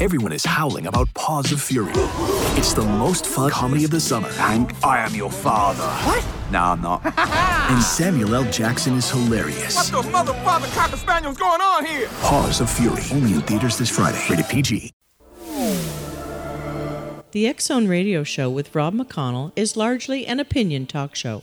everyone is howling about Paws of Fury. It's the most fun comedy of the summer. Hank, I am your father. What? No, I'm not. and Samuel L. Jackson is hilarious. What the mother, father, cocker spaniel's going on here? Paws of Fury, only in theaters this Friday. Rated PG. The X Zone Radio Show with Rob McConnell is largely an opinion talk show.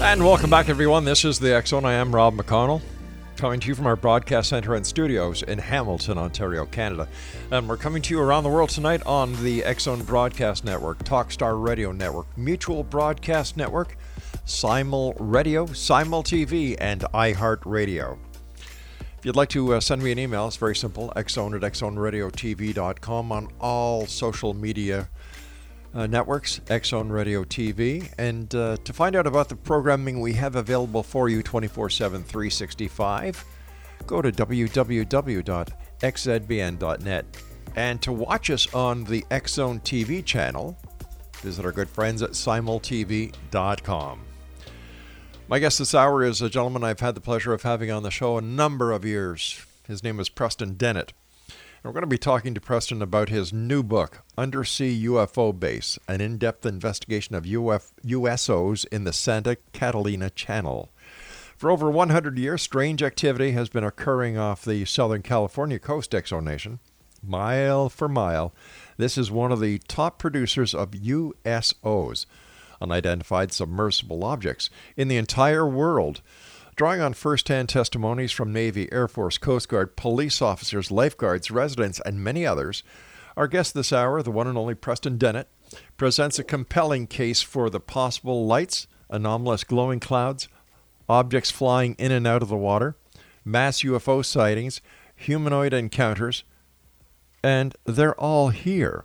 And welcome back, everyone. This is the X Zone. I am Rob McConnell, coming to you from our broadcast center and studios in Hamilton, Ontario, Canada. And we're coming to you around the world tonight on the X Zone Broadcast Network, Talkstar Radio Network, Mutual Broadcast Network, Simul Radio, Simul TV, and iHeartRadio. If you'd like to uh, send me an email, it's very simple exxon at xzoneradiotv.com on all social media uh, networks, Zone Radio TV. And uh, to find out about the programming we have available for you 24 7, 365, go to www.xzbn.net. And to watch us on the Zone TV channel, visit our good friends at simultv.com. My guest this hour is a gentleman I've had the pleasure of having on the show a number of years. His name is Preston Dennett. We're going to be talking to Preston about his new book, Undersea UFO Base An In Depth Investigation of Uf- USOs in the Santa Catalina Channel. For over 100 years, strange activity has been occurring off the Southern California coast X Zone nation. Mile for mile, this is one of the top producers of USOs, unidentified submersible objects, in the entire world drawing on first hand testimonies from Navy, Air Force, Coast Guard, police officers, lifeguards, residents, and many others. Our guest this hour, the one and only Preston Dennett, presents a compelling case for the possible lights, anomalous glowing clouds, objects flying in and out of the water, mass UFO sightings, humanoid encounters, and they're all here.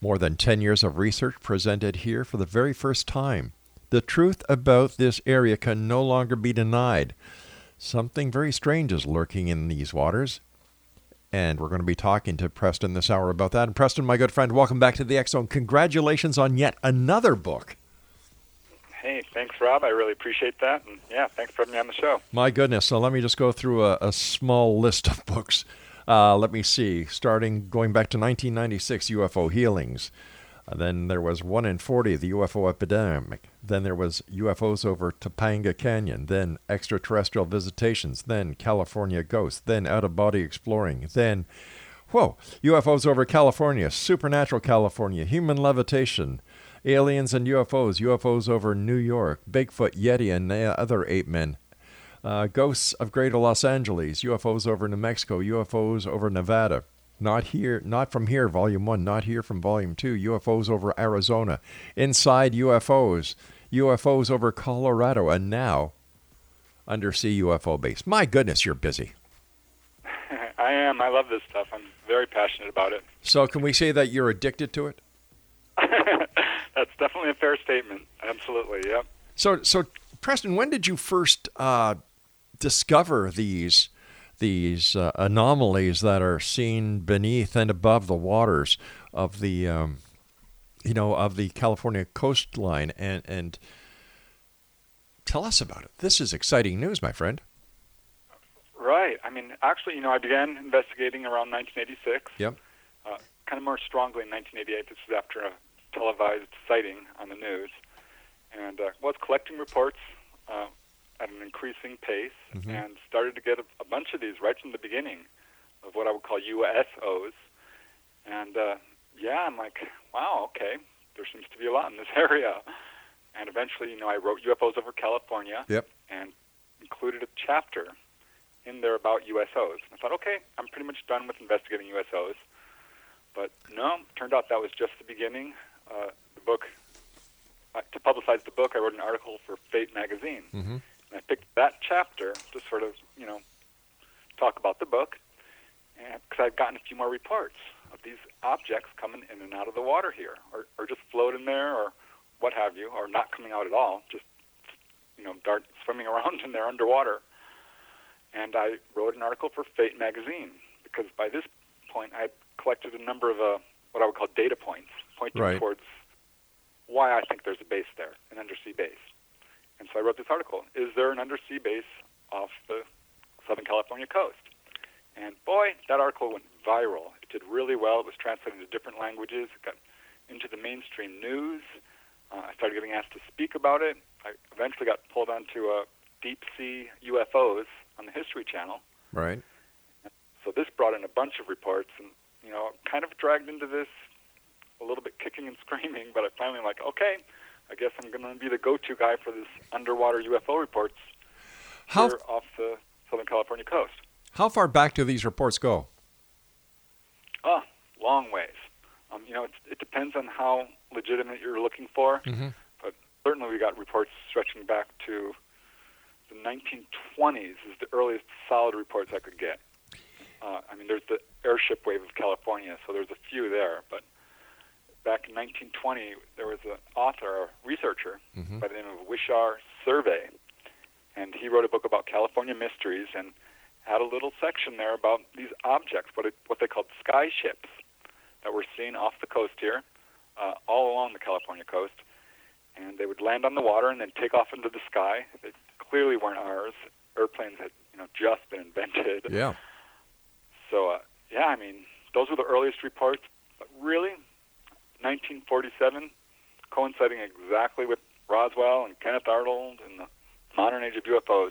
More than 10 years of research presented here for the very first time. The truth about this area can no longer be denied. Something very strange is lurking in these waters. And we're going to be talking to Preston this hour about that. And Preston, my good friend, welcome back to the X Zone. Congratulations on yet another book. Hey, thanks, Rob. I really appreciate that. And yeah, thanks for having me on the show. My goodness. So let me just go through a, a small list of books. Uh, let me see. Starting going back to 1996, UFO Healings. Uh, then there was 1 in 40, the UFO epidemic. Then there was UFOs over Topanga Canyon. Then extraterrestrial visitations. Then California ghosts. Then out of body exploring. Then, whoa, UFOs over California, supernatural California, human levitation, aliens and UFOs, UFOs over New York, Bigfoot, Yeti, and other ape men. Uh, ghosts of Greater Los Angeles, UFOs over New Mexico, UFOs over Nevada. Not here, not from here, volume one, not here from volume two. UFOs over Arizona, inside UFOs, UFOs over Colorado, and now undersea UFO base. My goodness, you're busy. I am. I love this stuff. I'm very passionate about it. So, can we say that you're addicted to it? That's definitely a fair statement. Absolutely, yep. So, so Preston, when did you first uh, discover these these uh, anomalies that are seen beneath and above the waters of the um, you know of the California coastline and and tell us about it. This is exciting news, my friend. Right. I mean, actually, you know, I began investigating around 1986. Yep. Uh, kind of more strongly in 1988. This was after a televised sighting on the news, and uh, was collecting reports. At an increasing pace Mm-hmm. and started to get a, a bunch of these right from the beginning of what I would call USOs. And uh, yeah, I'm like, wow, okay, there seems to be a lot in this area. And eventually, you know, I wrote UFOs over California Yep. and included a chapter in there about USOs. I thought, okay, I'm pretty much done with investigating USOs. But no, turned out that was just the beginning. Uh, the book, uh, to publicize the book, I wrote an article for Fate magazine. Mm-hmm. And I picked that chapter to sort of, you know, talk about the book, because I'd gotten a few more reports of these objects coming in and out of the water here, or, or just floating there, or what have you, or not coming out at all, just, you know, dart swimming around in there underwater. And I wrote an article for Fate magazine, because by this point I collected a number of uh, what I would call data points, pointing Right. towards why I think there's a base there, an undersea base. And so I wrote this article. Is there an undersea base off the Southern California coast? And boy, that article went viral. It did really well. It was translated into different languages. It got into the mainstream news. Uh, I started getting asked to speak about it. I eventually got pulled onto uh, deep sea UFOs on the History Channel. Right. So this brought in a bunch of reports, and you know, kind of dragged into this a little bit kicking and screaming. But I finally like, okay, I guess I'm going to be the go-to guy for this underwater UFO reports How here off the Southern California coast. how far back do these reports go? Ah, long ways. Um, you know, it's, it depends on how legitimate you're looking for, Mhm. but certainly we got reports stretching back to the 1920s is the earliest solid reports I could get. Uh, I mean, there's the airship wave of California, so there's a few there, but back in 1920, there was an author, a researcher, Mhm. by the name of Wishar Cervé, and he wrote a book about California mysteries and had a little section there about these objects, what it, what they called sky ships, that were seen off the coast here, uh, all along the California coast, and they would land on the water and then take off into the sky. They clearly weren't ours. Airplanes had, you know, just been invented. Yeah. So, uh, yeah, I mean, those were the earliest reports. But really, 1947, coinciding exactly with Roswell and Kenneth Arnold and the modern age of UFOs,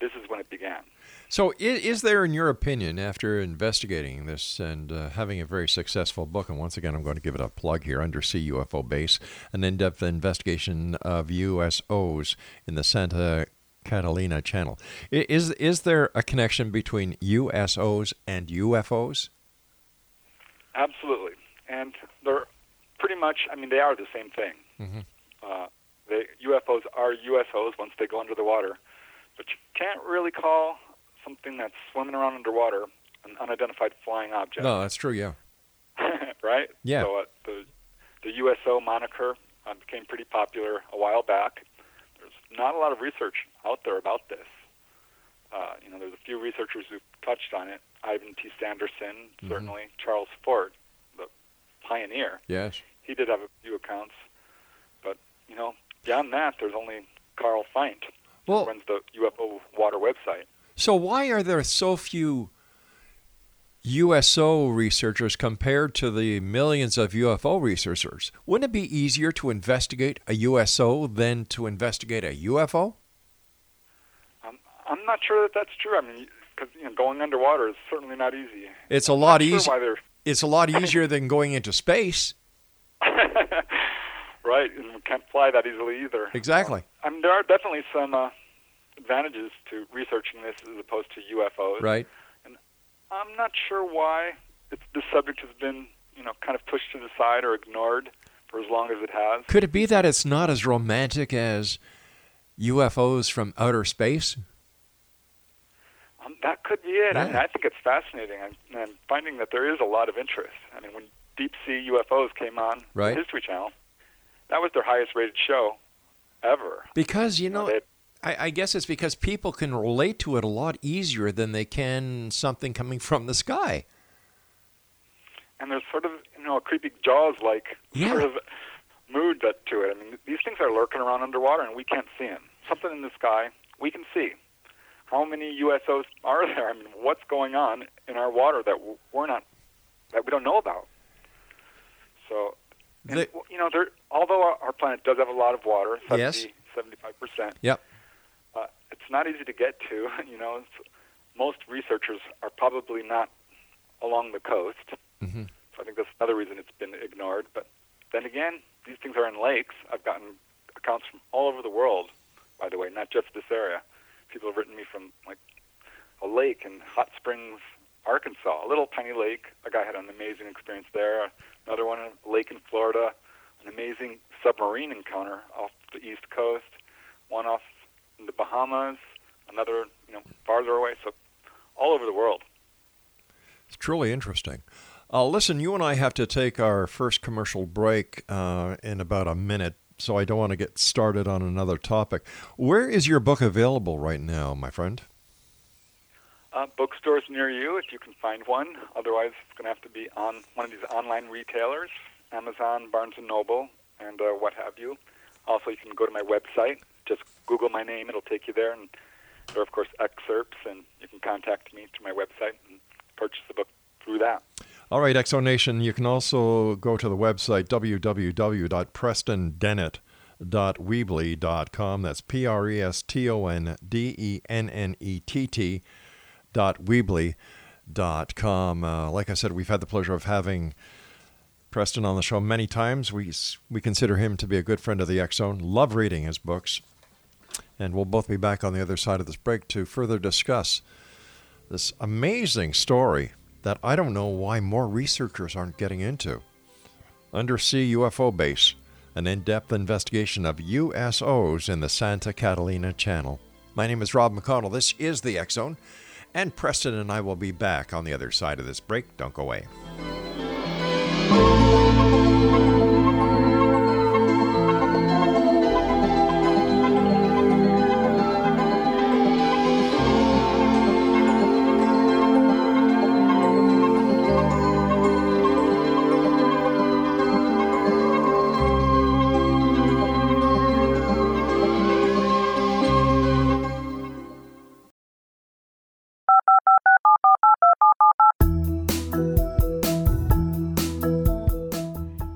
this is when it began. So, is, is there, in your opinion, after investigating this and uh, having a very successful book, and once again, I'm going to give it a plug here Undersea UFO Base, an in depth investigation of USOs in the Santa Catalina Channel. Is, is there a connection between USOs and UFOs? Absolutely. And pretty much, I mean, they are the same thing. Mhm. Uh, they, UFOs are USOs once they go under the water, but you can't really call something that's swimming around underwater an unidentified flying object. No, that's true, yeah. right? Yeah. So uh, the the USO moniker uh, became pretty popular a while back. There's not a lot of research out there about this. Uh, you know, there's a few researchers who've touched on it. Ivan T. Sanderson, Mm-hmm. certainly. Charles Fort, the pioneer. Yes. He did have a few accounts, but you know, beyond that, there's only Carl Feagans, Well- who runs the UFO Water website. So, why are there so few USO researchers compared to the millions of UFO researchers? Wouldn't it be easier to investigate a USO than to investigate a UFO? Um, I'm not sure that that's true. I mean, because you know, going underwater is certainly not easy. It's a lot not sure easier. It's a lot easier than going into space. right, and we can't fly that easily either. Exactly. I mean, there are definitely some uh, advantages to researching this as opposed to UFOs. Right. And I'm not sure why it's, this subject has been, you know, kind of pushed to the side or ignored for as long as it has. Could it be that it's not as romantic as UFOs from outer space? Um, that could be it. I mean, I think it's fascinating. I'm, I'm finding that there is a lot of interest. I mean, when Deep Sea UFOs came on Right. History Channel, that was their highest rated show ever. Because, you know, they- I, I guess it's because people can relate to it a lot easier than they can something coming from the sky. and there's sort of you know a creepy Jaws like Yeah. sort of mood that to it. I mean, these things are lurking around underwater and we can't see them. Something in the sky we can see. How many USOs are there? I mean, what's going on in our water that we're not that we don't know about? So, and, The- you know, there although our, our planet does have a lot of water, 70, Yes. 75 percent. Yep. Uh, it's not easy to get to. You know, most researchers are probably not along the coast. Mhm. So I think that's another reason it's been ignored. But then again, these things are in lakes. I've gotten accounts from all over the world, by the way, not just this area. People have written me from like a lake in Hot Springs, Arkansas, a little tiny lake. A guy had an amazing experience there. Another one, a lake in Florida, an amazing submarine encounter off the East Coast. One off in the Bahamas, another, you know, farther away. So all over the world. It's truly interesting. Uh, listen, you and I have to take our first commercial break uh, in about a minute, so I don't want to get started on another topic. Where is your book available right now, my friend? Uh, bookstores near you, if you can find one. Otherwise, it's going to have to be on one of these online retailers, Amazon, Barnes and Noble, and uh, what have you. Also, you can go to my website. Just Google my name; it'll take you there, and there are, of course, excerpts, and you can contact me through my website and purchase the book through that. All right, X Zone Nation, you can also go to the website www.prestondennett.weebly.com. That's P R E S T O N D E N N E T T dot weebly dot com. Uh, like I said, we've had the pleasure of having Preston on the show many times. We, we consider him to be a good friend of the Zone. Love reading his books. And we'll both be back on the other side of this break to further discuss this amazing story that I don't know why more researchers aren't getting into. Undersea UFO Base, an in depth investigation of USOs in the Santa Catalina Channel. My name is Rob McConnell. This is the Zone, and Preston and I will be back on the other side of this break. Don't go away.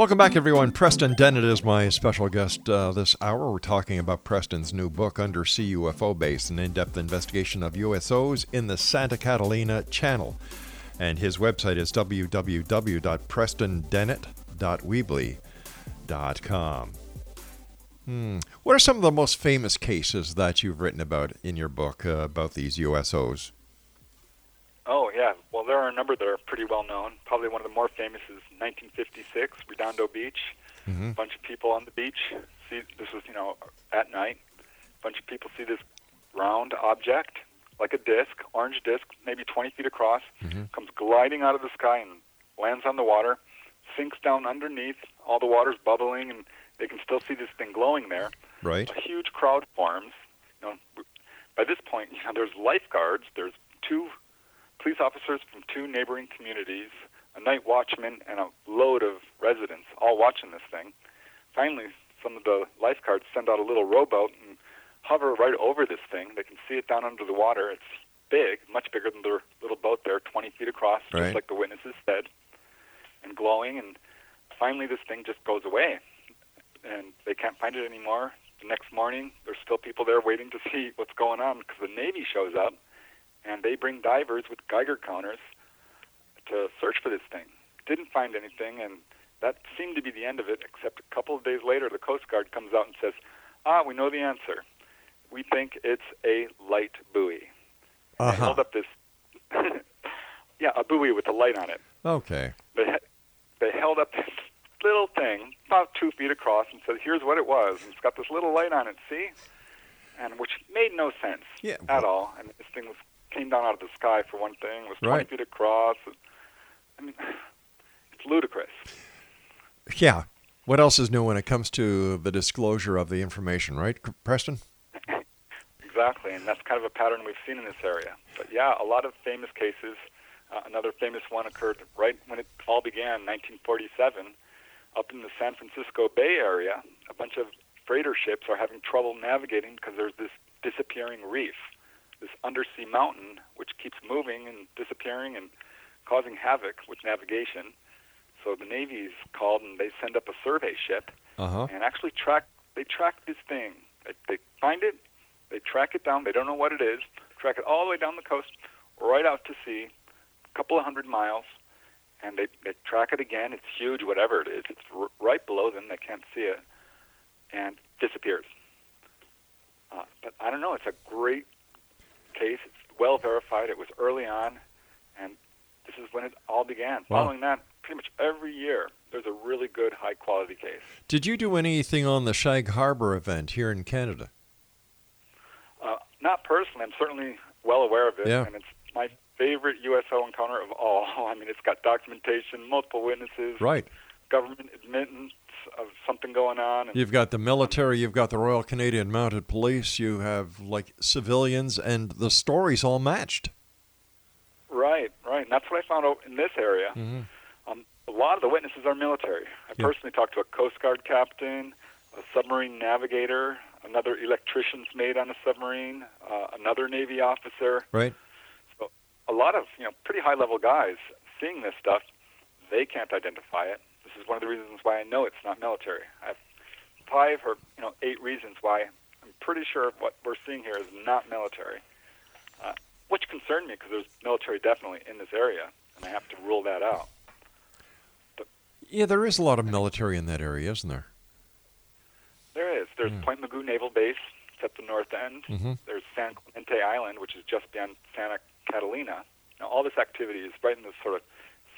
Welcome back, everyone. Preston Dennett is my special guest uh, this hour. We're talking about Preston's new book, Undersea UFO Base, an in depth investigation of USOs in the Santa Catalina Channel. And his website is www.prestondennett.weebly.com. Hmm. What are some of the most famous cases that you've written about in your book uh, about these USOs? Oh yeah, well there are a number that are pretty well known. Probably one of the more famous is 1956, Redondo Beach. Mm-hmm. A bunch of people on the beach. See, this was you know at night. A bunch of people see this round object, like a disc, orange disc, maybe 20 feet across, Mm-hmm. comes gliding out of the sky and lands on the water, sinks down underneath. All the water's bubbling, and they can still see this thing glowing there. Right. A huge crowd forms. You know, by this point, you know, there's lifeguards. There's two police officers from two neighboring communities, a night watchman, and a load of residents all watching this thing. Finally, some of the lifeguards send out a little rowboat and hover right over this thing. They can see it down under the water. It's big, much bigger than their little boat there, 20 feet across, Right. just like the witnesses said, and glowing. And finally, this thing just goes away, and they can't find it anymore. The next morning, there's still people there waiting to see what's going on because the Navy shows up, and they bring divers with Geiger counters to search for this thing. Didn't find anything, and that seemed to be the end of it. Except a couple of days later, the Coast Guard comes out and says, "Ah, we know the answer. We think it's a light buoy." They Uh-huh. held up this, yeah, a buoy with a light on it. Okay. They they held up this little thing about two feet across and said, "Here's what it was." And it's got this little light on it. See, and which made no sense Yeah, at all. I mean, this thing was came down out of the sky for one thing. Was 20 Right. feet across. I mean, it's ludicrous. Yeah. What else is new when it comes to the disclosure of the information, right, Preston? Exactly, and that's kind of a pattern we've seen in this area. But yeah, a lot of famous cases. Uh, another famous one occurred right when it all began, 1947, up in the San Francisco Bay Area. A bunch of freighter ships are having trouble navigating because there's this disappearing reef, this undersea mountain which keeps moving and disappearing and causing havoc with navigation. So the Navy's called and they send up a survey ship Uh huh. and actually track they track this thing. They, they find it, they track it down. They don't know what it is. Track it all the way down the coast, right out to sea, a couple of hundred miles, and they they track it again. It's huge, whatever it is. It's r- right below them. They can't see it, and disappears. Uh, but I don't know. It's a great case. It's well verified. It was early on, and this is when it all began. Wow. Following that, pretty much every year, there's a really good, high quality case. Did you do anything on the Shag Harbor event here in Canada? Uh, not personally, I'm certainly well aware of it, Yeah. and it's my favorite USO encounter of all. I mean, it's got documentation, multiple witnesses, Right. government admittance of something going on, and You've got the military, you've got the Royal Canadian Mounted Police, you have like civilians, and the stories all matched. right, right, and that's what I found out in this area. Mhm. Um, a lot of the witnesses are military. I Yeah. personally talked to a Coast Guard captain, a submarine navigator, another electrician's mate on a submarine, uh, another Navy officer. Right. So a lot of you know pretty high level guys seeing this stuff, they can't identify it. This is one of the reasons why I know it's not military. I have five or you know eight reasons why I'm pretty sure what we're seeing here is not military, uh, which concerned me because there's military definitely in this area, and I have to rule that out. Yeah, there is a lot of military in that area, isn't there? There is. There's Point Mugu Naval Base. It's at the north end. Mhm. There's San Clemente Island, which is just beyond Santa Catalina. Now, all this activity is right in this sort of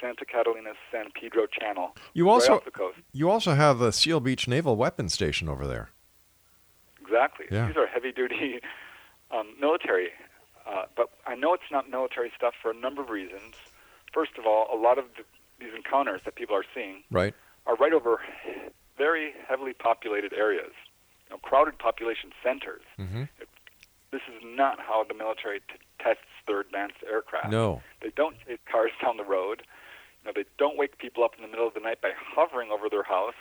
Santa Catalina San Pedro Channel. You right also off the coast. you also have the Seal Beach Naval Weapons Station over there. Exactly. Yeah. These are heavy duty um, military. Uh, but I know it's not military stuff for a number of reasons. First of all, a lot of the, these encounters that people are seeing Right. are right over very heavily populated areas, you know, crowded population centers. Mhm. This is not how the military t- tests their advanced aircraft. No. They don't take cars down the road. Know, they don't wake people up in the middle of the night by hovering over their house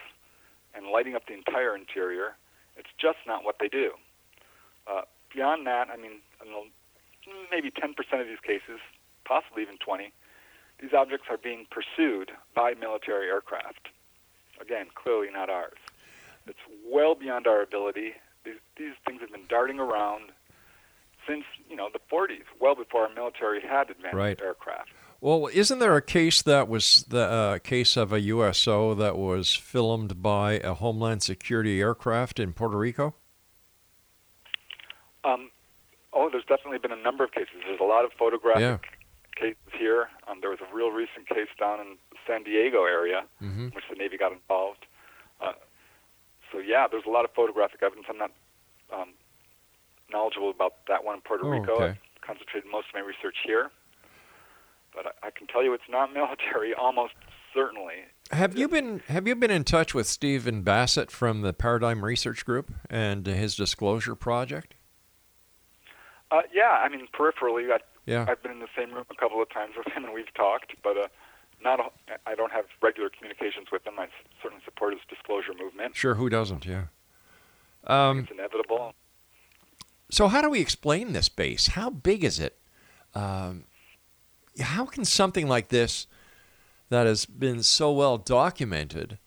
and lighting up the entire interior. It's just not what they do. Uh, beyond that, I mean, I know, maybe 10% of these cases, possibly even 20, these objects are being pursued by military aircraft. again, clearly not ours. It's well beyond our ability. These, these things have been darting around since, you know, the 40s, well before our military had advanced Right. aircraft. Well, isn't there a case that was the uh, case of a USO that was filmed by a Homeland Security aircraft in Puerto Rico? Um, oh, there's definitely been a number of cases. There's a lot of photographic Yeah. cases here. Um, there was a real recent case down in the San Diego area, Mm-hmm. in which the Navy got involved. Uh, so yeah, there's a lot of photographic evidence. I'm not um, knowledgeable about that one in Puerto Oh, Rico. okay. I've concentrated most of my research here, I, can tell you it's not military, almost certainly. Have you been Have you been in touch with Stephen Bassett from the Paradigm Research Group and his Disclosure Project? Uh, yeah, I mean peripherally, I, Yeah. I've been in the same room a couple of times with him, and we've talked. But uh, not, a, I don't have regular communications with him. I certainly support his disclosure movement. Sure, who doesn't? Yeah. Um, It's inevitable. So, how do we explain this base? How big is it? Um, how can something like this, that has been so well documented,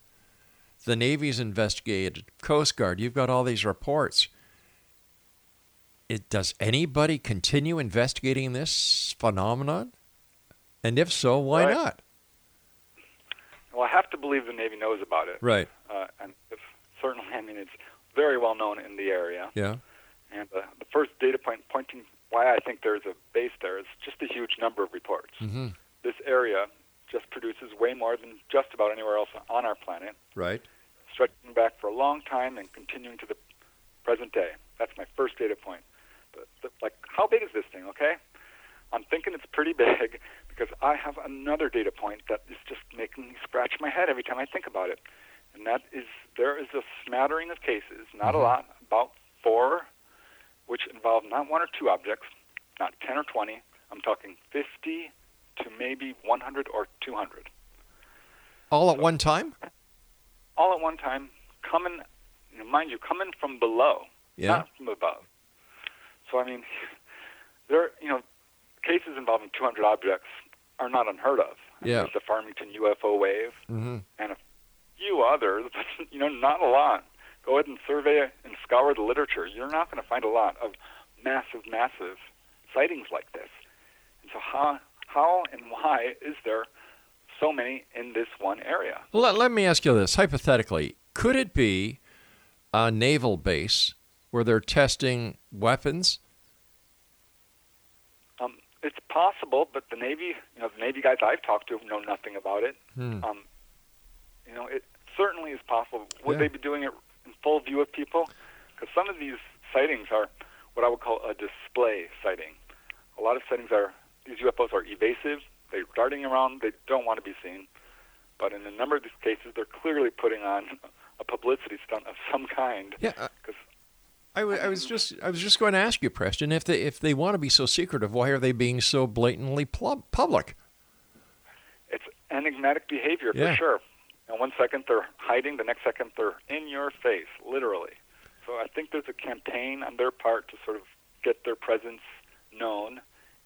the Navy's investigated, Coast Guard, you've got all these reports. It, does anybody continue investigating this phenomenon? And if so, why Right. not? Well, I have to believe the Navy knows about it. Right. Uh, and it's certainly, I mean, it's very well known in the area. Yeah. And uh, the first data point pointing why I think there's a base there is just a huge number of reports. Mm-hmm. This area just produces way more than just about anywhere else on our planet, Right. stretching back for a long time and continuing to the present day. That's my first data point. But, but like, how big is this thing? Okay, I'm thinking it's pretty big because I have another data point that is just making me scratch my head every time I think about it, and that is there is a smattering of cases, not a lot, about four, which involve not one or two objects, not 10 or 20. I'm talking 50 to maybe 100 or 200 All at one time? all at one time, coming, you know, mind you, coming from below, Yeah. not from above. So I mean, there, you know, cases involving 200 objects are not unheard of. Yeah. There's the Farmington UFO wave Mm-hmm. and a few others, but you know, not a lot. Go ahead and survey scour the literature. You're not going to find a lot of massive, massive sightings like this. And so, how, how, and why is there so many in this one area? Let, let me ask you this hypothetically could it be a naval base where they're testing weapons? Um, it's possible, but the Navy, you know, the Navy guys I've talked to know nothing about it. Hmm. Um, you know, it certainly is possible. Would Yeah. they be doing it in full view of people? Because some of these sightings are what I would call a display sighting. A lot of sightings are these UFOs are evasive. They're darting around. They don't want to be seen. But in a number of these cases, they're clearly putting on a publicity stunt of some kind. Yeah. uh, 'Cause I, w- I was just I was just going to ask you, Preston, if they if they want to be so secretive, why are they being so blatantly pl- public? it's enigmatic behavior Yeah. for sure. And one second they're hiding, the next second they're in your face, literally. So I think there's a campaign on their part to sort of get their presence known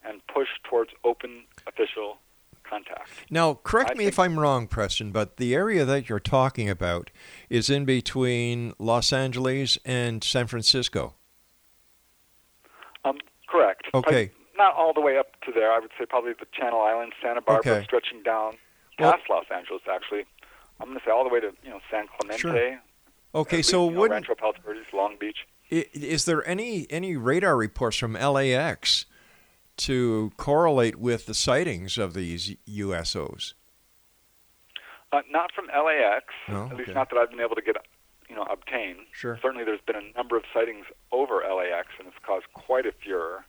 and push towards open official contact. Now, correct I me if I'm wrong, Preston, but the area that you're talking about is in between Los Angeles and San Francisco. Um, correct. Okay. Probably Not all the way up to there. I would say probably the Channel Islands, Santa Barbara, Okay. stretching down Well- past Los Angeles. Actually, I'm going to say all the way to you know San Clemente. Sure. Okay, so wouldn't Rancho Palos Verdes, Long Beach. Is there any any radar reports from LAX to correlate with the sightings of these USOs? Uh, not from LAX, No? at least Okay. not that I've been able to get, you know, obtain. Sure. Certainly, there's been a number of sightings over LAX, and it's caused quite a furor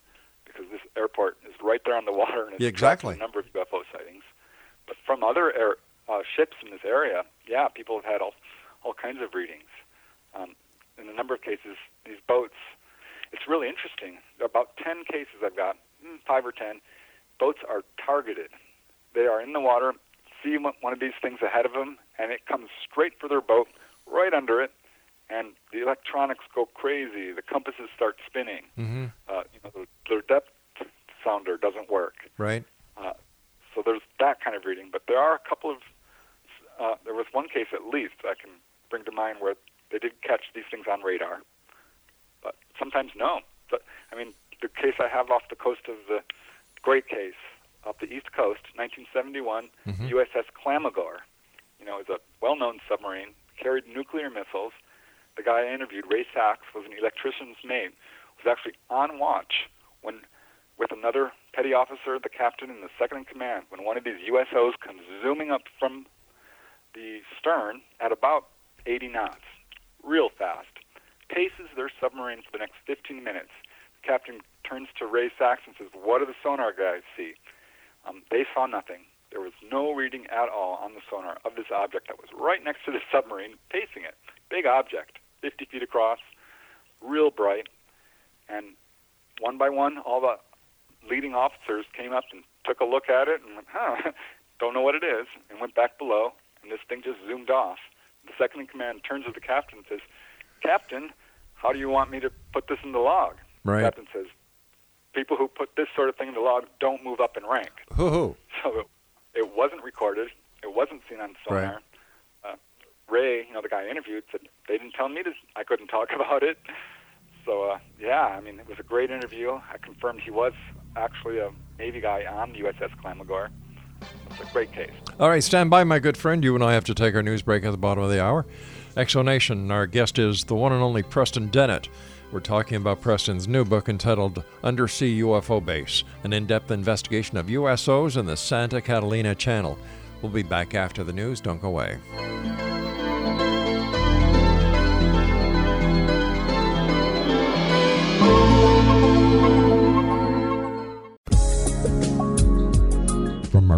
because this airport is right there on the water, and it's Yeah, exactly. a number of UFO sightings. But from other air, uh, ships in this area, yeah, people have had all, all kinds of readings. Um, in a number of cases, these boats. It's really interesting. About ten cases I've got, mm, five or ten. Boats are targeted. They are in the water, see one one of these things ahead of them, and it comes straight for their boat, right under it, and the electronics go crazy. The compasses start spinning. Mm-hmm. Uh, you know, their depth sounder doesn't work. Right. Uh, so there's that kind of reading, but there are a couple of uh, there was one case at least I can bring to mind where they did catch these things on radar, but sometimes no. But I mean, the case I have off the coast of the Great Case off the East Coast, 1971, Mhm. USS Clamagore. You know, is a well-known submarine, carried nuclear missiles. The guy I interviewed, Ray Sachs, was an electrician's mate. Was actually on watch when, with another petty officer, the captain, and the second in command, when one of these USOs comes zooming up from the stern at about 80 knots, real fast, paces their submarine for the next 15 minutes. The captain turns to Ray Sachs and says, "What do the sonar guys see?" Um, they saw nothing. There was no reading at all on the sonar of this object that was right next to the submarine, pacing it. Big object, 50 feet across, real bright. And one by one, all the leading officers came up and took a look at it and went, huh, don't know what it is, and went back below, and this thing just zoomed off. The second in command turns to the captain and says, Captain, how do you want me to put this in the log? Right. The captain says, people who put this sort of thing in the log don't move up in rank. Hoo-hoo. So it, it wasn't recorded. It wasn't seen on sonar. Right. Uh, Ray, you know, the guy I interviewed, said they didn't tell me to. I couldn't talk about it. So uh, yeah, I mean, it was a great interview. I confirmed he was actually a Navy guy on the USS Clamagore. A great case. All right, stand by, my good friend. You and I have to take our news break at the bottom of the hour. X Zone Nation, our guest is the one and only Preston Dennett. We're talking about Preston's new book entitled Undersea UFO Base An In Depth Investigation of USOs in the Santa Catalina Channel. We'll be back after the news. Don't go away.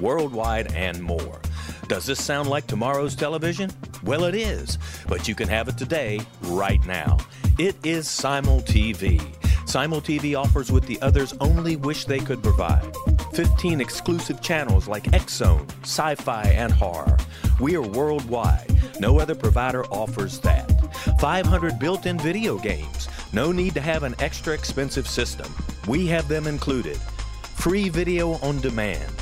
worldwide, and more. Does this sound like tomorrow's television? Well, it is, but you can have it today, right now. It is Simul TV. Simul TV offers what the others only wish they could provide 15 exclusive channels like X Zone, Sci Fi, and Horror. We are worldwide. No other provider offers that. 500 built in video games. No need to have an extra expensive system. We have them included. Free video on demand.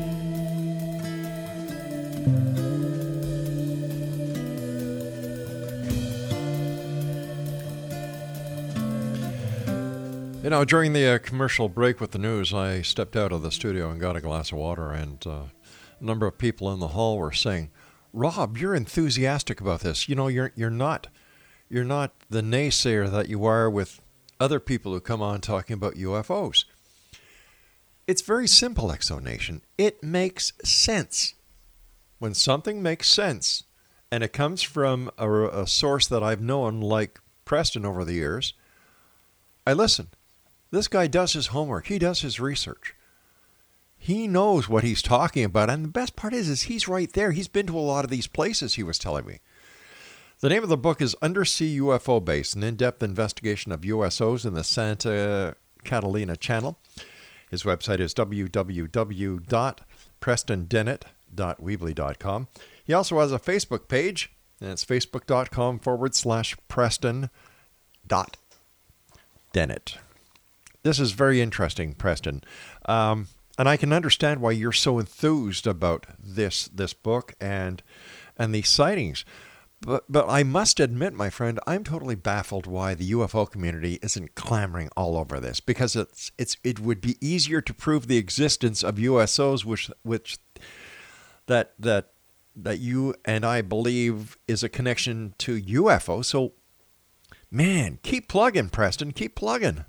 You know, during the uh, commercial break with the news, I stepped out of the studio and got a glass of water, and uh, a number of people in the hall were saying, "Rob, you're enthusiastic about this. You know, you're you're not you're not the naysayer that you are with other people who come on talking about UFOs." It's very simple, X Zone Nation. It makes sense. When something makes sense, and it comes from a, a source that I've known, like Preston, over the years, I listen. This guy does his homework. He does his research. He knows what he's talking about, and the best part is, is he's right there. He's been to a lot of these places. He was telling me. The name of the book is Undersea UFO Base: An In-Depth Investigation of USOs in the Santa Catalina Channel. His website is www.prestondennett.weebly.com. He also has a Facebook page, and it's facebook.com forward slash Preston dot Dennett. This is very interesting, Preston. Um, and I can understand why you're so enthused about this this book and and these sightings. But but I must admit, my friend, I'm totally baffled why the UFO community isn't clamoring all over this because it's it's it would be easier to prove the existence of USOs, which which that that that you and I believe is a connection to UFO. So, man, keep plugging, Preston. Keep plugging.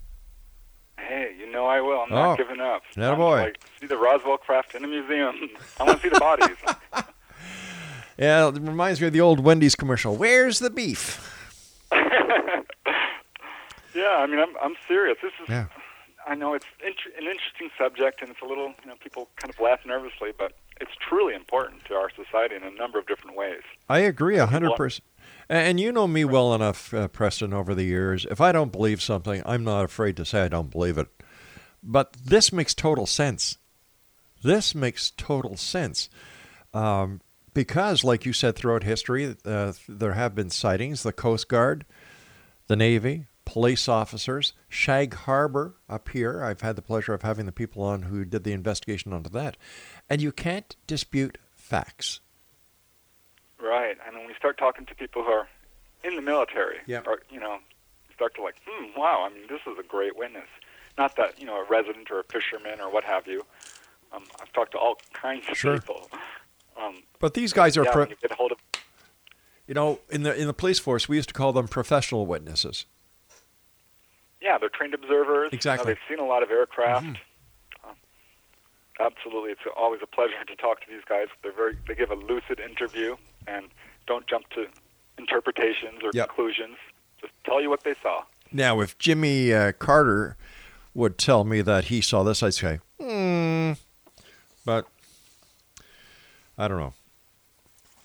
Hey, you know I will. I'm Oh, not giving up. I'm boy. Like, see the Roswell craft in the museum. I want to see the bodies. Yeah, it reminds me of the old Wendy's commercial. Where's the beef? yeah, I mean, I'm I'm serious. This is. Yeah. I know it's int- an interesting subject, and it's a little, you know, people kind of laugh nervously, but it's truly important to our society in a number of different ways. I agree a hundred percent. And you know me well enough, uh, Preston, over the years. If I don't believe something, I'm not afraid to say I don't believe it. But this makes total sense. This makes total sense. Um, because, like you said, throughout history, uh, there have been sightings. The Coast Guard, the Navy, police officers, Shag Harbor up here. I've had the pleasure of having the people on who did the investigation onto that. And you can't dispute facts. Right. And when we start talking to people who are in the military, Yep. or you know, start to like, hmm, wow. I mean, this is a great witness. Not that you know a resident or a fisherman or what have you. Um, I've talked to all kinds of Sure. people. Um, But these guys are, yeah, pro- you of you know, in the in the police force, we used to call them professional witnesses. Yeah, they're trained observers. Exactly. You know, they've seen a lot of aircraft. Um, absolutely, it's always a pleasure to talk to these guys. They're very. They give a lucid interview and don't jump to interpretations or Yep. conclusions. Just tell you what they saw. Now, if Jimmy uh, Carter would tell me that he saw this, I'd say, hmm. But I don't know.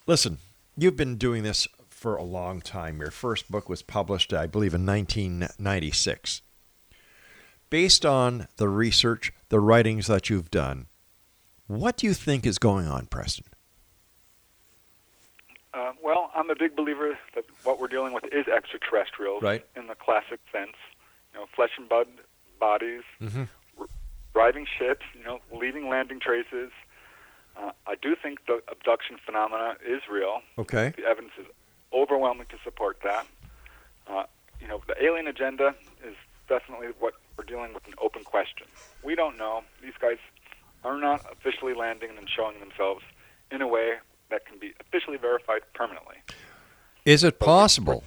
Listen, you've been doing this for a long time. Your first book was published, I believe, in 1996. Based on the research, the writings that you've done, what do you think is going on, Preston? Uh, well, I'm a big believer that what we're dealing with is extraterrestrials Right. in the classic sense. You know, flesh and blood bodies, Mm-hmm. driving ships, you know, leaving landing traces. Uh, I do think the abduction phenomena is real. Okay. The evidence is overwhelming to support that. Uh, you know, the alien agenda is definitely what we're dealing with an open question. We don't know. These guys are not officially landing and showing themselves in a way that can be officially verified permanently. Is it possible?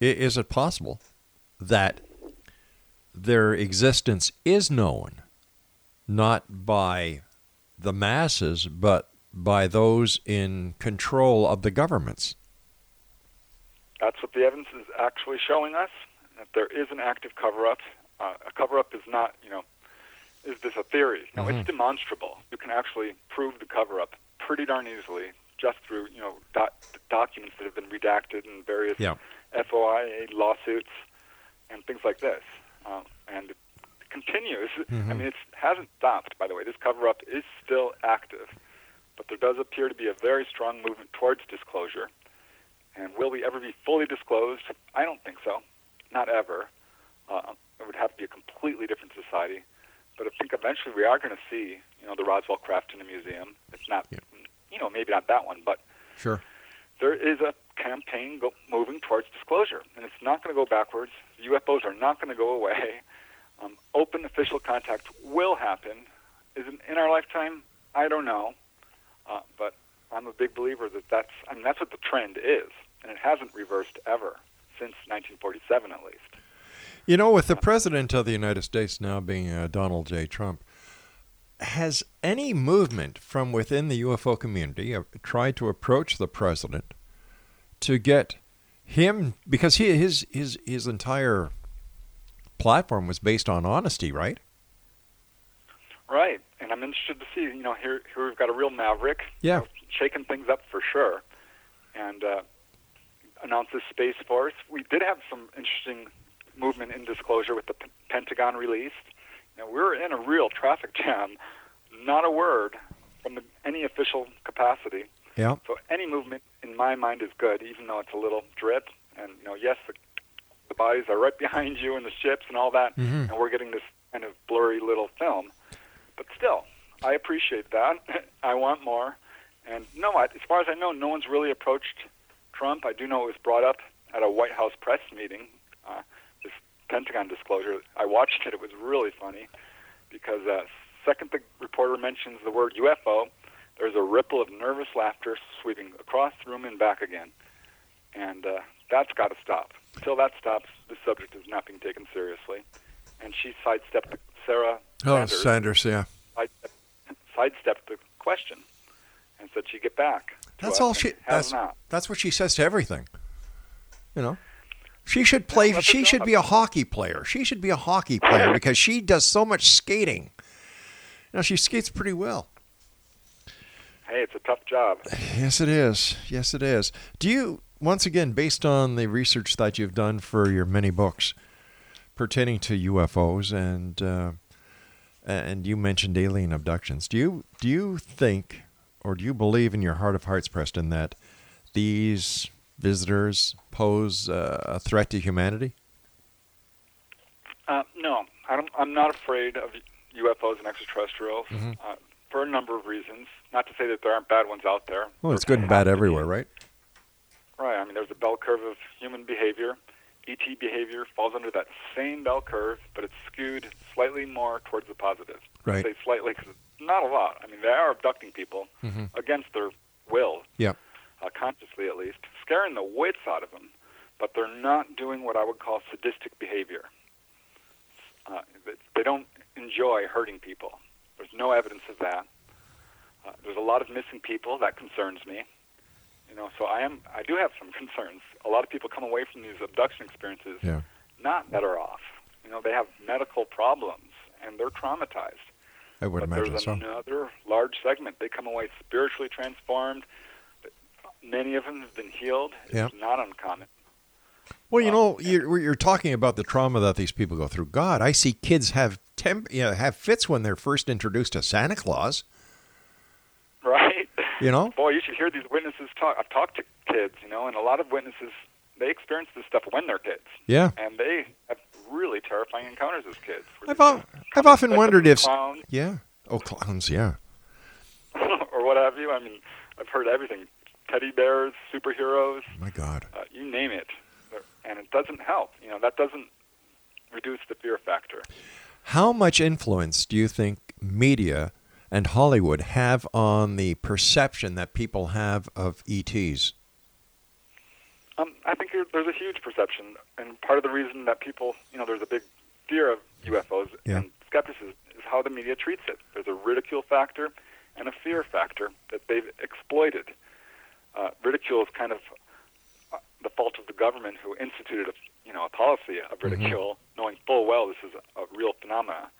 Is it possible that their existence is known not by the masses, but by those in control of the governments? That's what the evidence is actually showing us. That there is an active cover-up. Uh, a cover-up is not, you know, is this a theory? No, Mhm. it's demonstrable. You can actually prove the cover-up pretty darn easily just through, you know, doc- documents that have been redacted in various FOIA lawsuits and things like this. Um, and it continues continues. I mean, it hasn't stopped. By the way, this cover-up is still active, but there does appear to be a very strong movement towards disclosure. And will we ever be fully disclosed? I don't think so. Not ever. Uh, it would have to be a completely different society. But I think eventually we are going to see, you know, the Roswell craft in a museum. It's not, you know, maybe not that one, but Sure. there is a campaign go- moving towards disclosure, and it's not going to go backwards. UFOs are not going to go away. Um, open official contact will happen. Is it in our lifetime? I don't know, uh, but I'm a big believer that that's. I mean, that's what the trend is, and it hasn't reversed ever since 1947, at least. You know, with the president of the United States now being uh, Donald J. Trump, has any movement from within the UFO community uh, tried to approach the president to get him because he his his his entire platform was based on honesty, right? Right, and I'm interested to see. You know, here here we've got a real maverick. Yeah. Shaking things up for sure, and uh, announce this space force. We did have some interesting movement in disclosure with the P- Pentagon release. You know, we're in a real traffic jam. Not a word from the, any official capacity. Yeah. So any movement, in my mind, is good, even though it's a little drip. And you know, yes, the, the bodies are right behind you and the ships and all that, Mhm. and we're getting this kind of blurry little film. But still, I appreciate that. I want more. And no, I, as far as I know, no one's really approached Trump. I do know it was brought up at a White House press meeting. Uh, this Pentagon disclosure. I watched it. It was really funny because uh, second the reporter mentions the word UFO, there's a ripple of nervous laughter sweeping across the room and back again. And uh, that's got to stop. Until that stops, the subject is not being taken seriously. And she sidestepped Sarah Oh, Sanders, Sanders, yeah. sidestepped, sidestepped the question and said she'd get back. That's all she. Has That's not. that's what she says to everything. You know, she should play. that's She should be a hockey player. She should be a hockey player because she does so much skating. You know, she skates pretty well. Hey, it's a tough job. Yes, it is. Yes, it is. Do you, once again, based on the research that you've done for your many books pertaining to UFOs and uh, and you mentioned alien abductions, do you do you think or do you believe in your heart of hearts, Preston, that these visitors pose uh, a threat to humanity? Uh, no, I don't, I'm not afraid of UFOs and extraterrestrials Mhm. uh, for a number of reasons. Not to say that there aren't bad ones out there. Well, it's good and bad everywhere, right? Right. I mean, there's a bell curve of human behavior. ET behavior falls under that same bell curve, but it's skewed slightly more towards the positive. I Right. say slightly because not a lot. I mean, they are abducting people Mhm. against their will, Yep. uh, consciously at least, scaring the wits out of them, but they're not doing what I would call sadistic behavior. Uh, they- they don't enjoy hurting people. There's no evidence of that. Uh, there's a lot of missing people that concerns me. You know, so I am I do have some concerns. A lot of people come away from these abduction experiences Yeah. not better off. You know, they have medical problems and they're traumatized. I would but imagine there's so. another large segment. They come away spiritually transformed. Many of them have been healed. It's Yeah. not uncommon. Well, you um, know, you're, you're talking about the trauma that these people go through. God, I see kids have temp, you know, have fits when they're first introduced to Santa Claus. Right? You know? Boy, you should hear these witnesses talk. I've talked to kids, you know, and a lot of witnesses they experience this stuff when they're kids. Yeah. And they have really terrifying encounters as kids. I've they o- I've often wondered if clowns yeah. Oh, clowns, yeah. or what have you. I mean, I've heard everything: teddy bears, superheroes, My God. uh, you name it. And it doesn't help. You know, that doesn't reduce the fear factor. How much influence do you think media and Hollywood have on the perception that people have of ETs? Um, I think there- there's a huge perception, and part of the reason that people, you know, there's a big fear of UFOs Yeah. and skepticism is how the media treats it. There's a ridicule factor and a fear factor that they've exploited. Uh, ridicule is kind of uh, the fault of the government who instituted a, you know, a policy of Mhm. ridicule, knowing full well this is a, a real phenomena.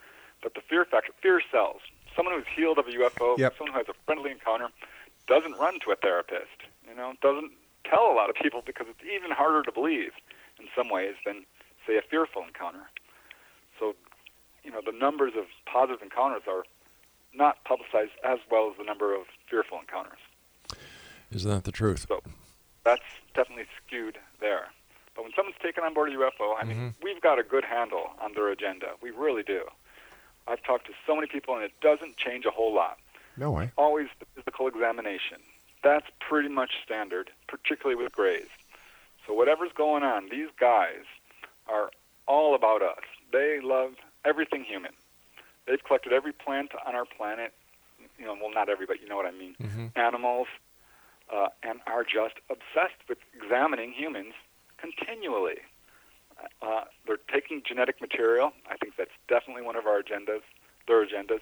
But the fear factor, fear sells. Someone who's healed of a UFO, Yep. someone who has a friendly encounter, doesn't run to a therapist. You know, doesn't tell a lot of people because it's even harder to believe in some ways than say a fearful encounter. So, you know, the numbers of positive encounters are not publicized as well as the number of fearful encounters. Isn't that the truth? So that's definitely skewed there. But when someone's taken on board a UFO, I mean, mm-hmm. we've got a good handle on their agenda. We really do. I've talked to so many people, and it doesn't change a whole lot. No way. Always the physical examination. That's pretty much standard, particularly with grays. So whatever's going on, these guys are all about us. They love everything human. They've collected every plant on our planet. You know, well, not every, but you know what I mean. Animals, uh, and are just obsessed with examining humans continually. Uh, they're taking genetic material. I think that's definitely one of our agendas, their agendas.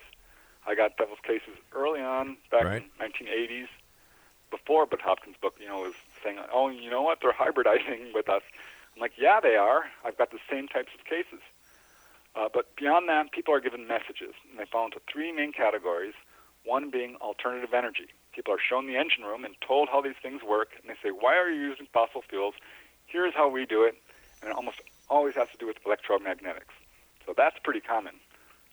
I got Devil's Cases early on, back Right. in 1980s, before Budd Hopkins' book, you know, was saying, oh, you know what, they're hybridizing with us. I'm like, yeah, they are. I've got the same types of cases. Uh, but beyond that, people are given messages, and they fall into three main categories. One being alternative energy. People are shown the engine room and told how these things work, and they say, "Why are you using fossil fuels? Here's how we do it." And it almost always has to do with electromagnetics. So that's pretty common.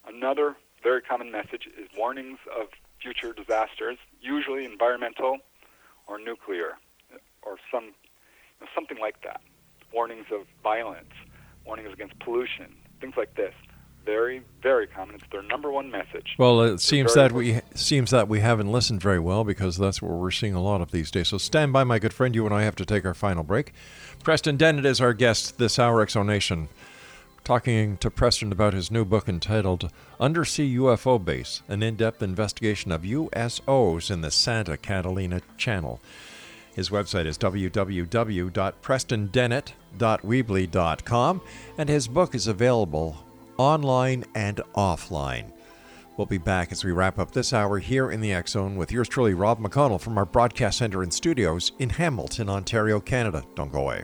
Another very common message is warnings of future disasters, usually environmental or nuclear, or some something like that. Warnings of violence, warnings against pollution, things like this. Very, very common. It's their number one message. Well, it seems that we seems that we haven't listened very well because that's what we're seeing a lot of these days. So stand by, my good friend. You and I have to take our final break. Preston Dennett is our guest this hour, X Zone Nation. Talking to Preston about his new book entitled Undersea UFO Base An In Depth Investigation of USOs in the Santa Catalina Channel. His website is www.prestondennett.weebly.com, and his book is available online and offline. We'll be back as we wrap up this hour here in the Zone with yours truly, Rob McConnell, from our broadcast center and studios in Hamilton, Ontario, Canada. Don't go away.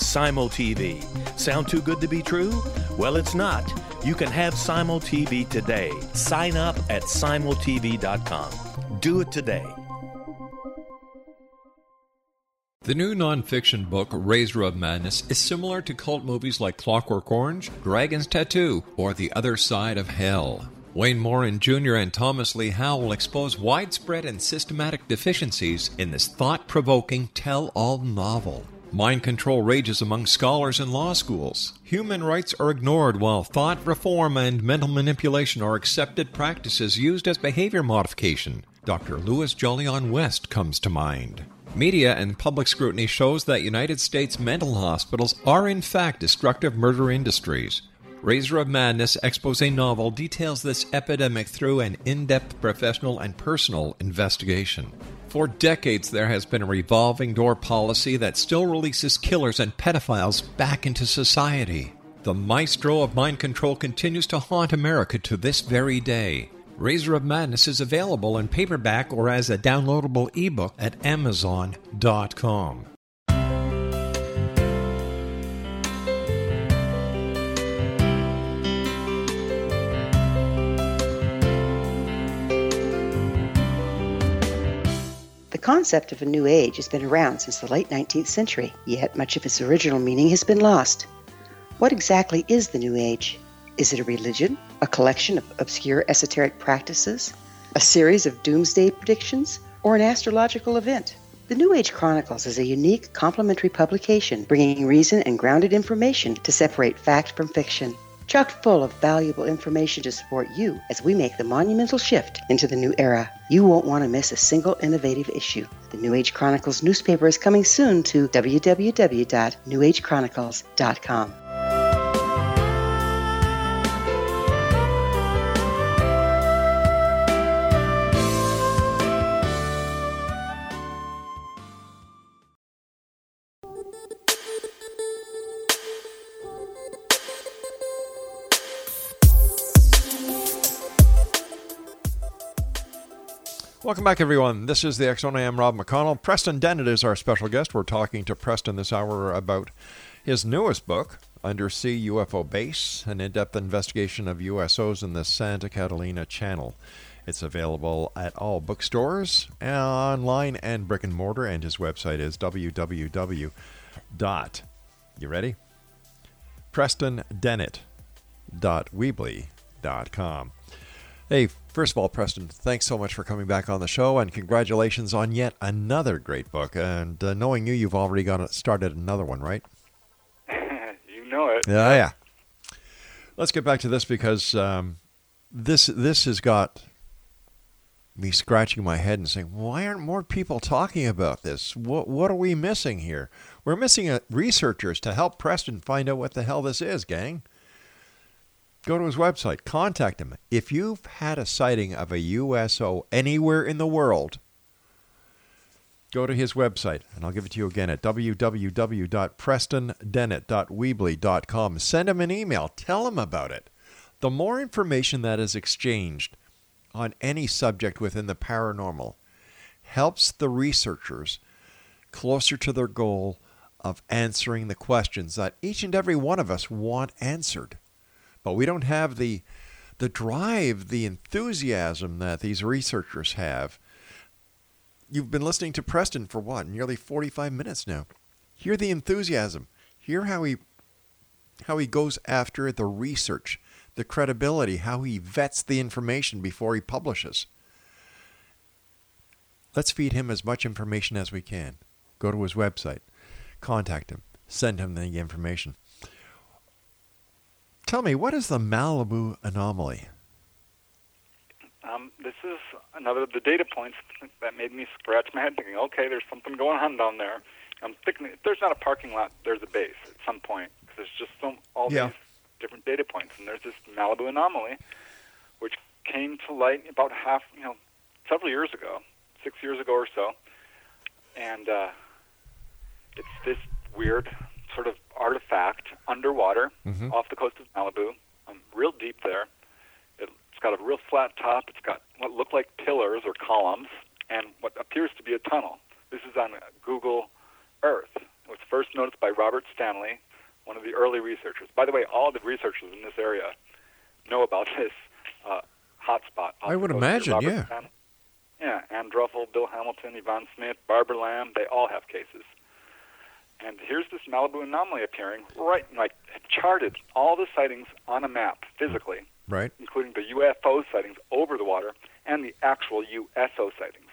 Simul TV. Sound too good to be true? Well, it's not. You can have Simul TV today. Sign up at simultv.com. Do it today. The new nonfiction book, Razor of Madness, is similar to cult movies like Clockwork Orange, Dragon's Tattoo, or The Other Side of Hell. Wayne Morin Jr. and Thomas Lee Howell expose widespread and systematic deficiencies in this thought provoking tell all novel. Mind control rages among scholars in law schools. Human rights are ignored while thought reform and mental manipulation are accepted practices used as behavior modification. Dr. Louis Jolyon West comes to mind. Media and public scrutiny shows that United States mental hospitals are in fact destructive murder industries. Razor of Madness expose novel details this epidemic through an in depth professional and personal investigation. For decades, there has been a revolving door policy that still releases killers and pedophiles back into society. The maestro of mind control continues to haunt America to this very day. Razor of Madness is available in paperback or as a downloadable ebook at Amazon.com. concept of a new age has been around since the late 19th century, yet much of its original meaning has been lost. What exactly is the new age? Is it a religion, a collection of obscure esoteric practices, a series of doomsday predictions, or an astrological event? The New Age Chronicles is a unique complementary publication bringing reason and grounded information to separate fact from fiction. Chock full of valuable information to support you as we make the monumental shift into the new era. You won't want to miss a single innovative issue. The New Age Chronicles newspaper is coming soon to www.newagechronicles.com. Welcome back, everyone. This is the Zone. I am Rob McConnell. Preston Dennett is our special guest. We're talking to Preston this hour about his newest book, Undersea UFO Base An In Depth Investigation of USOs in the Santa Catalina Channel. It's available at all bookstores, online, and brick and mortar, and his website is www. dot You ready? PrestonDennett.weebly.com. Hey, first of all, Preston, thanks so much for coming back on the show, and congratulations on yet another great book. And uh, knowing you, you've already got started another one, right? you know it. Yeah, yeah. Let's get back to this because um, this this has got me scratching my head and saying, why aren't more people talking about this? What what are we missing here? We're missing uh, researchers to help Preston find out what the hell this is, gang. Go to his website, contact him. If you've had a sighting of a USO anywhere in the world, go to his website, and I'll give it to you again at www.prestondennett.weebly.com. Send him an email. Tell him about it. The more information that is exchanged on any subject within the paranormal helps the researchers closer to their goal of answering the questions that each and every one of us want answered. But we don't have the the drive, the enthusiasm that these researchers have. You've been listening to Preston for what, nearly 45 minutes now. Hear the enthusiasm. Hear how he how he goes after the research, the credibility, how he vets the information before he publishes. Let's feed him as much information as we can. Go to his website, contact him, send him the information. Tell me, what is the Malibu anomaly? Um, this is another of the data points that made me scratch my head, thinking, okay, there's something going on down there. I'm thinking, if there's not a parking lot, there's a base at some point because there's just some all Yeah. these different data points, and there's this Malibu anomaly, which came to light about half, you know, several years ago, six years ago or so, and uh, it's this weird sort of artifact underwater Mhm. off the coast of Malibu, um, real deep there. It's got a real flat top. It's got what look like pillars or columns and what appears to be a tunnel. This is on Google Earth. It was first noticed by Robert Stanley, one of the early researchers. By the way, all the researchers in this area know about this uh, hotspot. I would imagine, yeah. Stanley- yeah, Ann Druffel, Bill Hamilton, Yvonne Smith, Barbara Lamb, they all have cases. And here's this Malibu anomaly appearing right, like charted all the sightings on a map physically, Right? including the UFO sightings over the water and the actual USO sightings.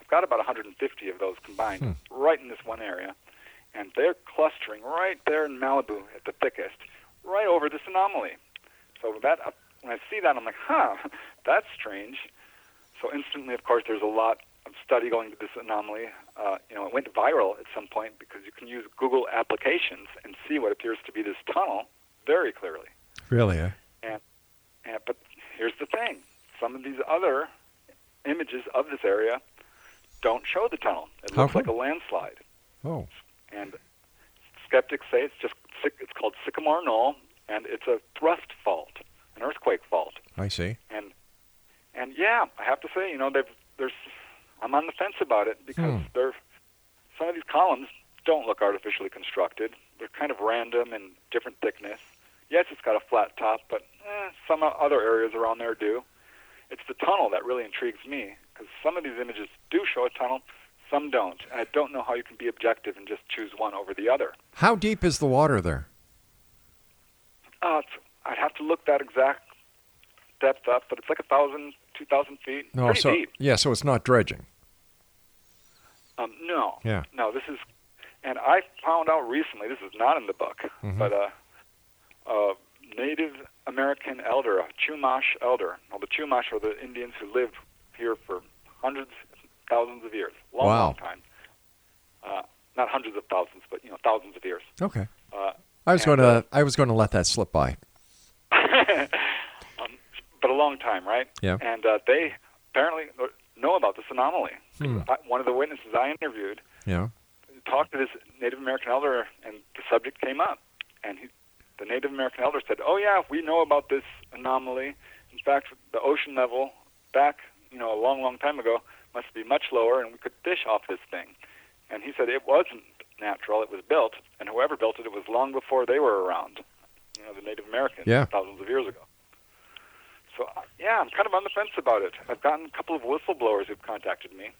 I've got about 150 of those combined Hmm. right in this one area, and they're clustering right there in Malibu at the thickest, right over this anomaly. So that when I see that, I'm like, huh, that's strange. So instantly, of course, there's a lot of study going to this anomaly. Uh, you know, it went viral at some point because you can use Google applications and see what appears to be this tunnel very clearly. Really? Eh? And, and but here's the thing: some of these other images of this area don't show the tunnel. It looks like a landslide. Oh. And skeptics say it's just it's called Sycamore Knoll, and it's a thrust fault, an earthquake fault. I see. And and yeah, I have to say, you know, they've, there's I'm on the fence about it because Hmm. they're some of these columns don't look artificially constructed. They're kind of random and different thickness. Yes, it's got a flat top, but eh, some other areas around there do. It's the tunnel that really intrigues me because some of these images do show a tunnel, some don't, and I don't know how you can be objective and just choose one over the other. How deep is the water there? Uh, I'd have to look that exact depth up, but it's like a thousand, two thousand feet. No, Pretty so deep. yeah, so it's not dredging. Um, no. Yeah. No, this is, and I found out recently. This is not in the book, Mhm. but uh, uh, Native American elder, a Chumash elder. Now, the Chumash are the Indians who lived here for hundreds, thousands of years, long, Wow. long time. Uh, not hundreds of thousands, but you know, thousands of years. Okay. Uh, I was going to I was going to let that slip by. um, but a long time, right? Yeah. And uh, they apparently know about this anomaly. Hmm. I, one of the witnesses I interviewed Yeah. talked to this Native American elder, and the subject came up. And he, the Native American elder said, "Oh yeah, we know about this anomaly. In fact, the ocean level back, you know, a long, long time ago, must be much lower, and we could fish off this thing." And he said it wasn't natural; it was built, and whoever built it, it was long before they were around. You know, the Native Americans, Yeah. thousands of years ago. So uh, yeah, I'm kind of on the fence about it. I've gotten a couple of whistleblowers who've contacted me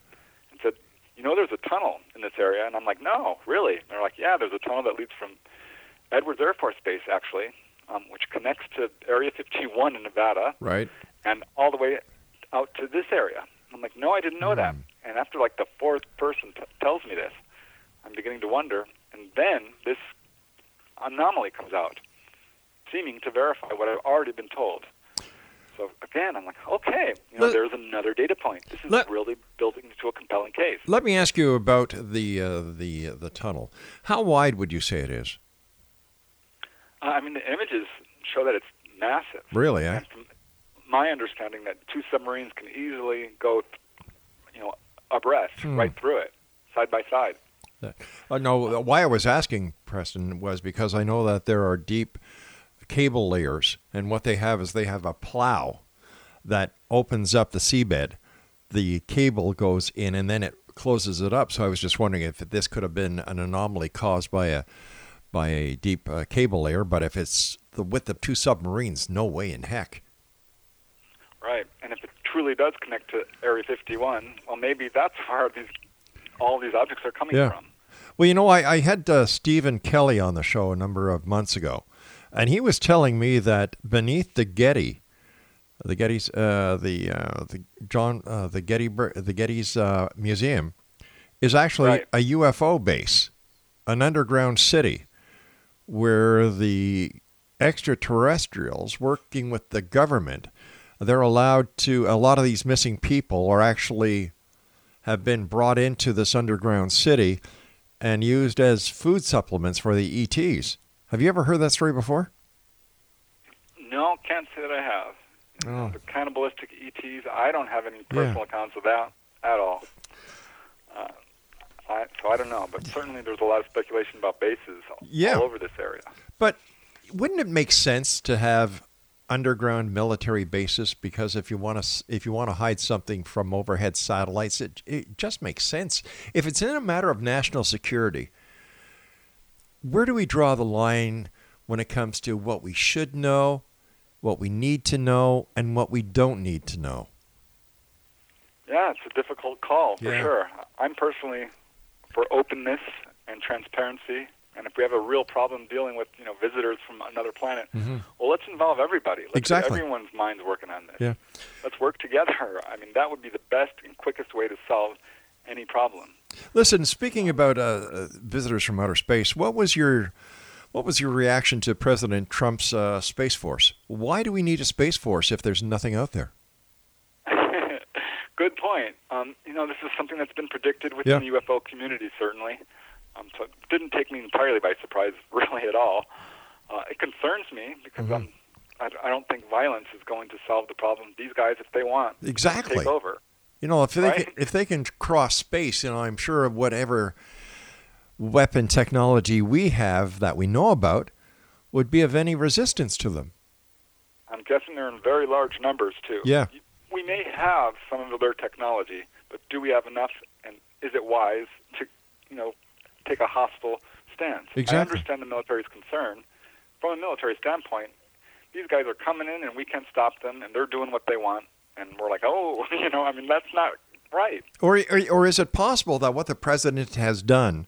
and said, you know, there's a tunnel in this area, and I'm like, no, really? And they're like, yeah, there's a tunnel that leads from Edwards Air Force Base, actually, um, which connects to Area 51 in Nevada, Right. and all the way out to this area. I'm like, no, I didn't know that. And after like the fourth person t- tells me this, I'm beginning to wonder. And then this anomaly comes out, seeming to verify what I've already been told. So again, I'm like, okay, you know, Let- there's another data point. This is Let- really building into a compelling case. Let me ask you about the uh, the the tunnel. How wide would you say it is? Uh, I mean, the images show that it's massive. Really, eh? From my understanding, that two submarines can easily go, you know, abreast Hmm. right through it, side by side. Uh, no, why I was asking Preston was because I know that there are deep cable layers, and what they have is they have a plow that opens up the seabed. The cable goes in, and then it closes it up. So I was just wondering if this could have been an anomaly caused by a by a deep uh, cable layer. But if it's the width of two submarines, no way in heck. Right. And if it truly does connect to Area 51, well, maybe that's where these all these objects are coming Yeah. from. Well, you know, I, I had uh, Stephen Kelly on the show a number of months ago, and he was telling me that beneath the Getty, the Getty's, uh, the uh, the John, uh, the Getty, the Getty's uh, museum, is actually Right. a UFO base, an underground city, where the extraterrestrials working with the government, they're allowed to. A lot of these missing people are actually have been brought into this underground city and used as food supplements for the ETs. Have you ever heard that story before? No, can't say that I have. Oh. The cannibalistic ETs, I don't have any personal accounts of that at all. Uh, I, so I don't know, but certainly there's a lot of speculation about bases Yeah. all over this area. But wouldn't it make sense to have underground military bases because if you want to if you want to hide something from overhead satellites it it just makes sense if it's in a matter of national security where do we draw the line when it comes to what we should know what we need to know and what we don't need to know Yeah, it's a difficult call for Yeah. sure. I'm personally for openness and transparency, and if we have a real problem dealing with you know visitors from another planet, mm-hmm. well, let's involve everybody. Let's Exactly. everyone's minds working on this. yeah Let's work together. I mean, that would be the best and quickest way to solve any problem. Listen, speaking about uh, uh, visitors from outer space, what was your what was your reaction to President Trump's uh, space force? Why do we need a space force if there's nothing out there? Good point. Um, you know, this is something that's been predicted within Yeah. the UFO community, certainly. Um, so it didn't take me entirely by surprise, really, at all. Uh, it concerns me because Mhm. um, I, I don't think violence is going to solve the problem. These guys, if they want, Exactly. take over. You know, if they Right. can, if they can cross space, you know, I'm sure of whatever weapon technology we have that we know about would be of any resistance to them. I'm guessing they're in very large numbers too. Yeah. We may have some of their technology, but do we have enough? And is it wise to, you know, take a hostile stance? Exactly. I understand the military's concern. From a military standpoint, these guys are coming in and we can't stop them, and they're doing what they want, and we're like, oh, you know, I mean, that's not right. Or, or, or is it possible that what the president has done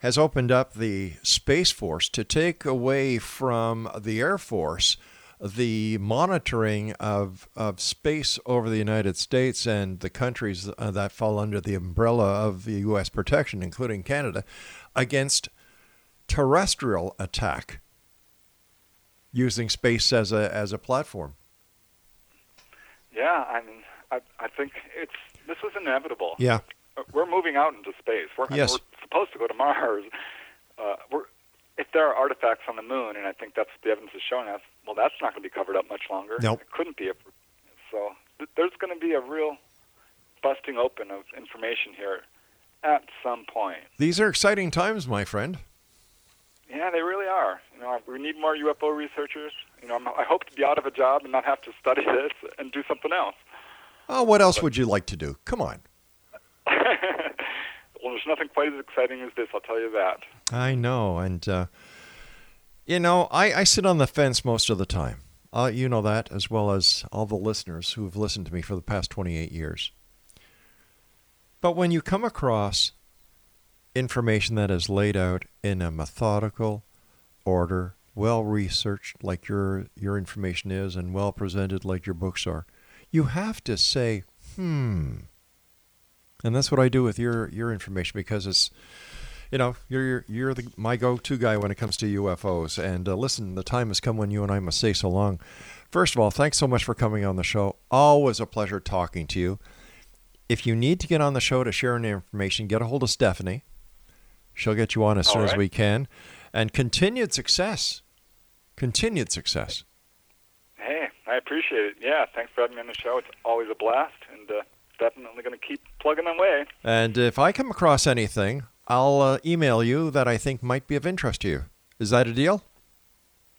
has opened up the Space Force to take away from the Air Force the monitoring of, of space over the United States and the countries uh, that fall under the umbrella of the U.S. protection, including Canada, against terrestrial attack? using space as a as a platform. Yeah, I mean, I, I think it's this was inevitable. Yeah. Uh, We're moving out into space. We're, Yes. we're supposed to go to Mars. Uh, we're, if there are artifacts on the moon, and I think that's what the evidence is showing us, well, that's not going to be covered up much longer. Nope. It couldn't be. If, so th- there's going to be a real busting open of information here at some point. These are exciting times, my friend. Yeah, they really are. You know, we need more UFO researchers. You know, I'm, I hope to be out of a job and not have to study this and do something else. Oh, what else would you like to do? Come on. Well, there's nothing quite as exciting as this, I'll tell you that. I know, and uh, you know, I, I sit on the fence most of the time. Uh, you know that as well as all the listeners who have listened to me for the past 28 years. But when you come across information that is laid out in a methodical order, well researched like your your information is, and well presented like your books are, you have to say, hmm. And that's what I do with your your information because it's you know, you're you're, you're the, my go-to guy when it comes to UFOs. And uh, listen, the time has come when you and I must say so long. First of all, thanks so much for coming on the show. Always a pleasure talking to you. If you need to get on the show to share any information, get a hold of Stephanie. She'll get you on as All soon as we can. And continued success. Continued success. Hey, I appreciate it. Yeah, thanks for having me on the show. It's always a blast, and uh, definitely going to keep plugging away. And if I come across anything, I'll uh, email you that I think might be of interest to you. Is that a deal?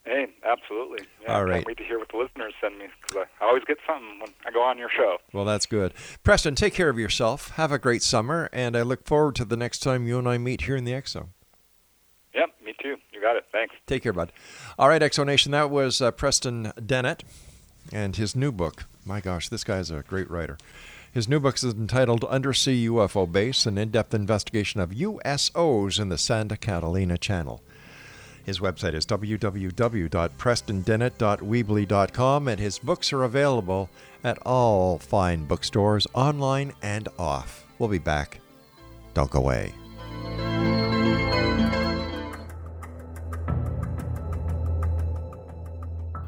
Hey, absolutely. Yeah, All I can't wait to hear what the listeners send me because I, I always get something when I go on your show. Well, that's good. Preston, take care of yourself. Have a great summer, and I look forward to the next time you and I meet here in the X Zone. Yep, me too. You got it. Thanks. Take care, bud. All right, X Zone Nation, that was uh, Preston Dennett and his new book. My gosh, this guy's a great writer. His new book is entitled Undersea UFO Base An In Depth Investigation of USOs in the Santa Catalina Channel. His website is www.prestondennett.weebly.com, and his books are available at all fine bookstores, online and off. We'll be back. Don't go away.